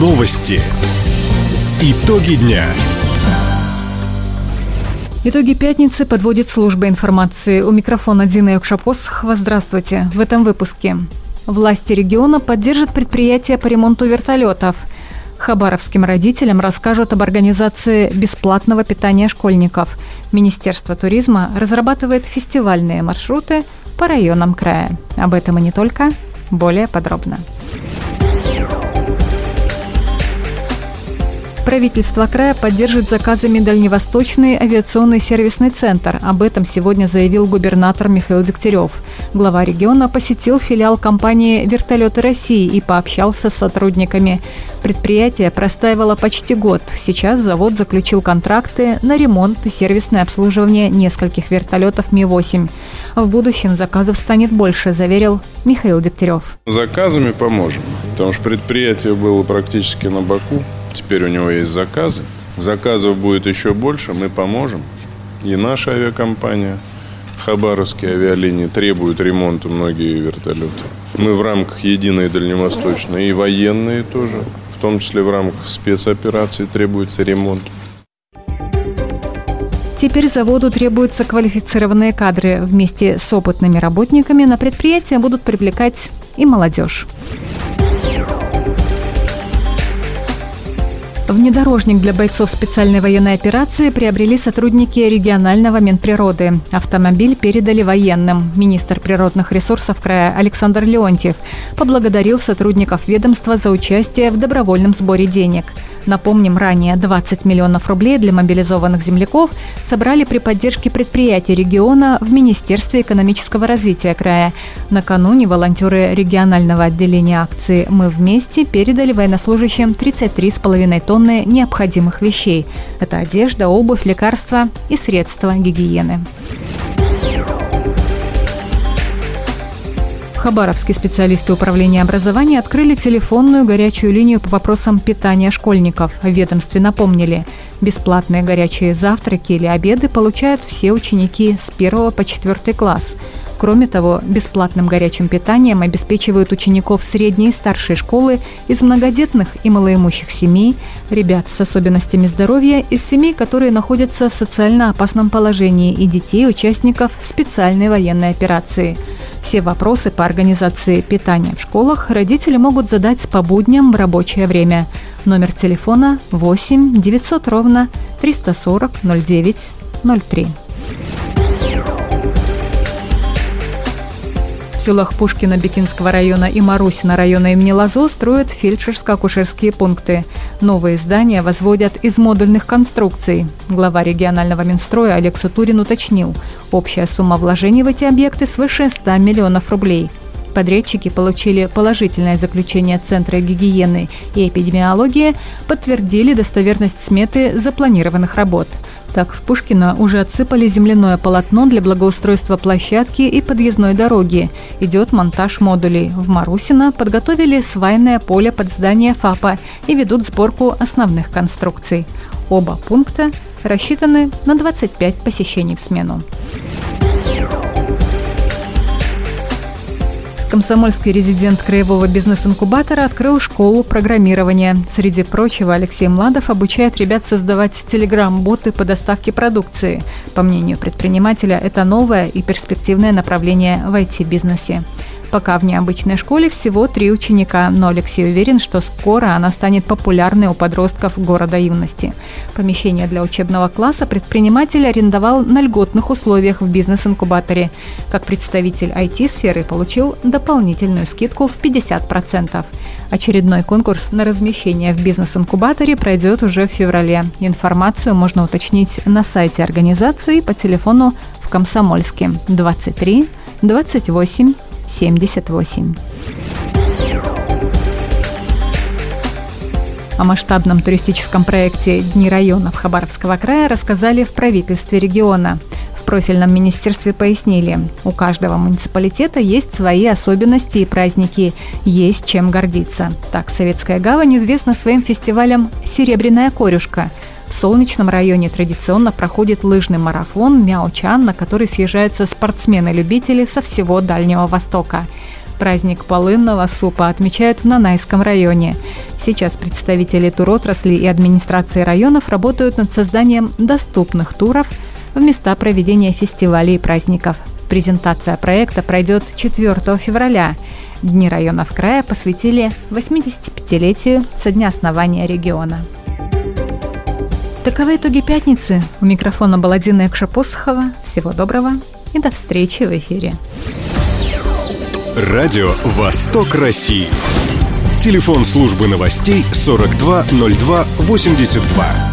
Новости. Итоги дня. Итоги пятницы подводит служба информации. У микрофона Дина Юкшапосхова. Здравствуйте. В этом выпуске. Власти региона поддержат предприятие по ремонту вертолетов. Хабаровским родителям расскажут об организации бесплатного питания школьников. Министерство туризма разрабатывает фестивальные маршруты по районам края. Об этом и не только. Более подробно. Правительство края поддержит заказами Дальневосточный авиационный сервисный центр. Об этом сегодня заявил губернатор Михаил Дегтярев. Глава региона посетил филиал компании «Вертолеты России» и пообщался с сотрудниками. Предприятие простаивало почти год. Сейчас завод заключил контракты на ремонт и сервисное обслуживание нескольких вертолетов Ми-8. В будущем заказов станет больше, заверил Михаил Дегтярев. Заказами поможем, потому что предприятие было практически на боку. Теперь у него есть заказы. Заказов будет еще больше, мы поможем. И наша авиакомпания, Хабаровские авиалинии требуют ремонта многие вертолеты. Мы в рамках единой дальневосточной и военные тоже, в том числе в рамках спецоперации требуется ремонт. Теперь заводу требуются квалифицированные кадры. Вместе с опытными работниками на предприятие будут привлекать и молодежь. Внедорожник для бойцов специальной военной операции приобрели сотрудники регионального Минприроды. Автомобиль передали военным. Министр природных ресурсов края Александр Леонтьев поблагодарил сотрудников ведомства за участие в добровольном сборе денег – Напомним, ранее 20 миллионов рублей для мобилизованных земляков собрали при поддержке предприятий региона в Министерстве экономического развития края. Накануне волонтеры регионального отделения акции «Мы вместе» передали военнослужащим 33,5 тонны необходимых вещей. Это одежда, обувь, лекарства и средства гигиены. Хабаровские специалисты управления образования открыли телефонную горячую линию по вопросам питания школьников. В ведомстве напомнили, бесплатные горячие завтраки или обеды получают все ученики с 1 по 4 класс. Кроме того, бесплатным горячим питанием обеспечивают учеников средней и старшей школы из многодетных и малоимущих семей, ребят с особенностями здоровья из семей, которые находятся в социально опасном положении и детей участников специальной военной операции – все вопросы по организации питания в школах родители могут задать по будням в рабочее время. Номер телефона 8 900 ровно 340 09 03. В селах Пушкина Бекинского района и Марусина района имени Лазо строят фельдшерско-акушерские пункты. Новые здания возводят из модульных конструкций. Глава регионального Минстроя Олег Сутурин уточнил, общая сумма вложений в эти объекты свыше 100 миллионов рублей. Подрядчики получили положительное заключение Центра гигиены и эпидемиологии, подтвердили достоверность сметы запланированных работ – так, в Пушкино уже отсыпали земляное полотно для благоустройства площадки и подъездной дороги. Идет монтаж модулей. В Марусино подготовили свайное поле под здание ФАПа и ведут сборку основных конструкций. Оба пункта рассчитаны на 25 посещений в смену. Комсомольский резидент краевого бизнес-инкубатора открыл школу программирования. Среди прочего, Алексей Младов обучает ребят создавать телеграм-боты по доставке продукции. По мнению предпринимателя, это новое и перспективное направление в IT-бизнесе. Пока в необычной школе всего три ученика, но Алексей уверен, что скоро она станет популярной у подростков города юности. Помещение для учебного класса предприниматель арендовал на льготных условиях в бизнес-инкубаторе. Как представитель IT-сферы получил дополнительную скидку в 50%. Очередной конкурс на размещение в бизнес-инкубаторе пройдет уже в феврале. Информацию можно уточнить на сайте организации по телефону в Комсомольске 23 28 78. О масштабном туристическом проекте «Дни районов Хабаровского края» рассказали в правительстве региона. В профильном министерстве пояснили, у каждого муниципалитета есть свои особенности и праздники, есть чем гордиться. Так, Советская гавань известна своим фестивалем «Серебряная корюшка», в Солнечном районе традиционно проходит лыжный марафон «Мяучан», на который съезжаются спортсмены-любители со всего Дальнего Востока. Праздник полынного супа отмечают в Нанайском районе. Сейчас представители туротрасли и администрации районов работают над созданием доступных туров в места проведения фестивалей и праздников. Презентация проекта пройдет 4 февраля. Дни районов края посвятили 85-летию со дня основания региона. Таковы итоги пятницы. У микрофона была Дина Экшапосхова. Всего доброго и до встречи в эфире. Радио «Восток России». Телефон службы новостей 420282.